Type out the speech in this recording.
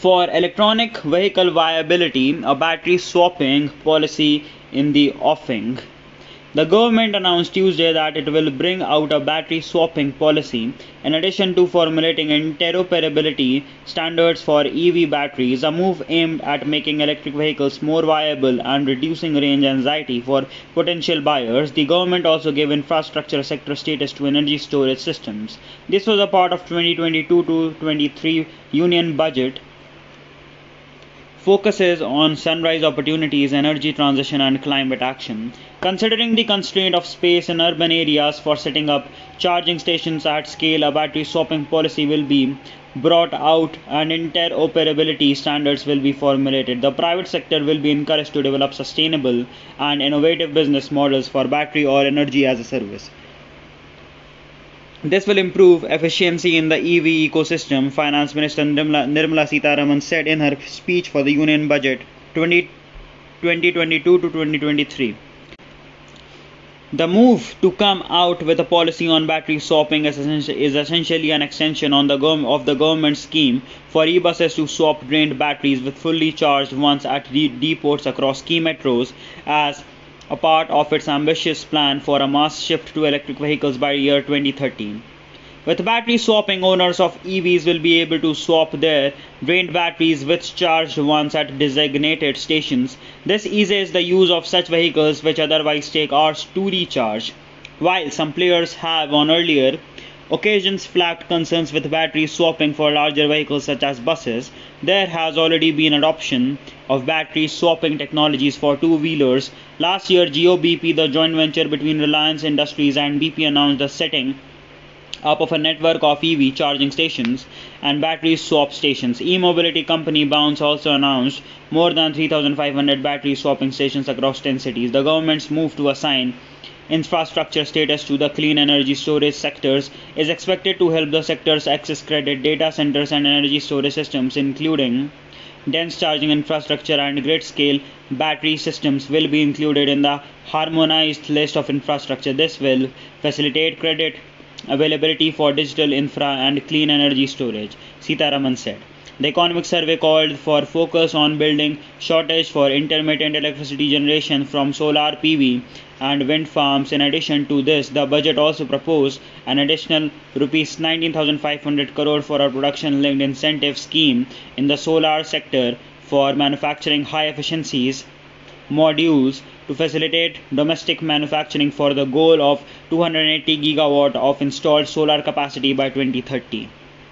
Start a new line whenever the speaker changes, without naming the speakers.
For electronic vehicle viability, a battery swapping policy in the offing. The government announced Tuesday that it will bring out a battery swapping policy in addition to formulating interoperability standards for EV batteries, a move aimed at making electric vehicles more viable and reducing range anxiety for potential buyers. The government also gave infrastructure sector status to energy storage systems. This was a part of 2022 to 23 union budget focuses on sunrise opportunities, energy transition, and climate action. Considering the constraint of space in urban areas for setting up charging stations at scale, a battery swapping policy will be brought out and interoperability standards will be formulated. The private sector will be encouraged to develop sustainable and innovative business models for battery or energy as a service. This will improve efficiency in the EV ecosystem, Finance Minister Nirmala Sitharaman said in her speech for the Union Budget 2022 to 2023. The move to come out with a policy on battery swapping is, essentially an extension on the of the government scheme for e-buses to swap drained batteries with fully charged ones at depots across key metros as a part of its ambitious plan for a mass shift to electric vehicles by year 2013. With battery swapping, owners of EVs will be able to swap their drained batteries with charged ones at designated stations. This eases the use of such vehicles which otherwise take hours to recharge. While some players have on earlier occasions flagged concerns with battery swapping for larger vehicles such as buses, there has already been adoption of battery swapping technologies for two wheelers. Last year, Jio-bp, the joint venture between Reliance Industries and BP, announced the setting up of a network of EV charging stations and battery swap stations. E-mobility company Bounce also announced more than 3,500 battery swapping stations across 10 cities. The government's move to assign infrastructure status to the clean energy storage sectors is expected to help the sectors access credit, data centers, and energy storage systems, including dense charging infrastructure and grid scale battery systems will be included in the harmonized list of infrastructure. This will facilitate credit availability for digital infra and clean energy storage, Sitharaman said. The economic survey called for focus on building shortage for intermittent electricity generation from solar PV and wind farms. In addition to this, the budget also proposed an additional rupees 19,500 crore for a production linked incentive scheme in the solar sector for manufacturing high efficiencies modules to facilitate domestic manufacturing for the goal of 280 gigawatt of installed solar capacity by 2030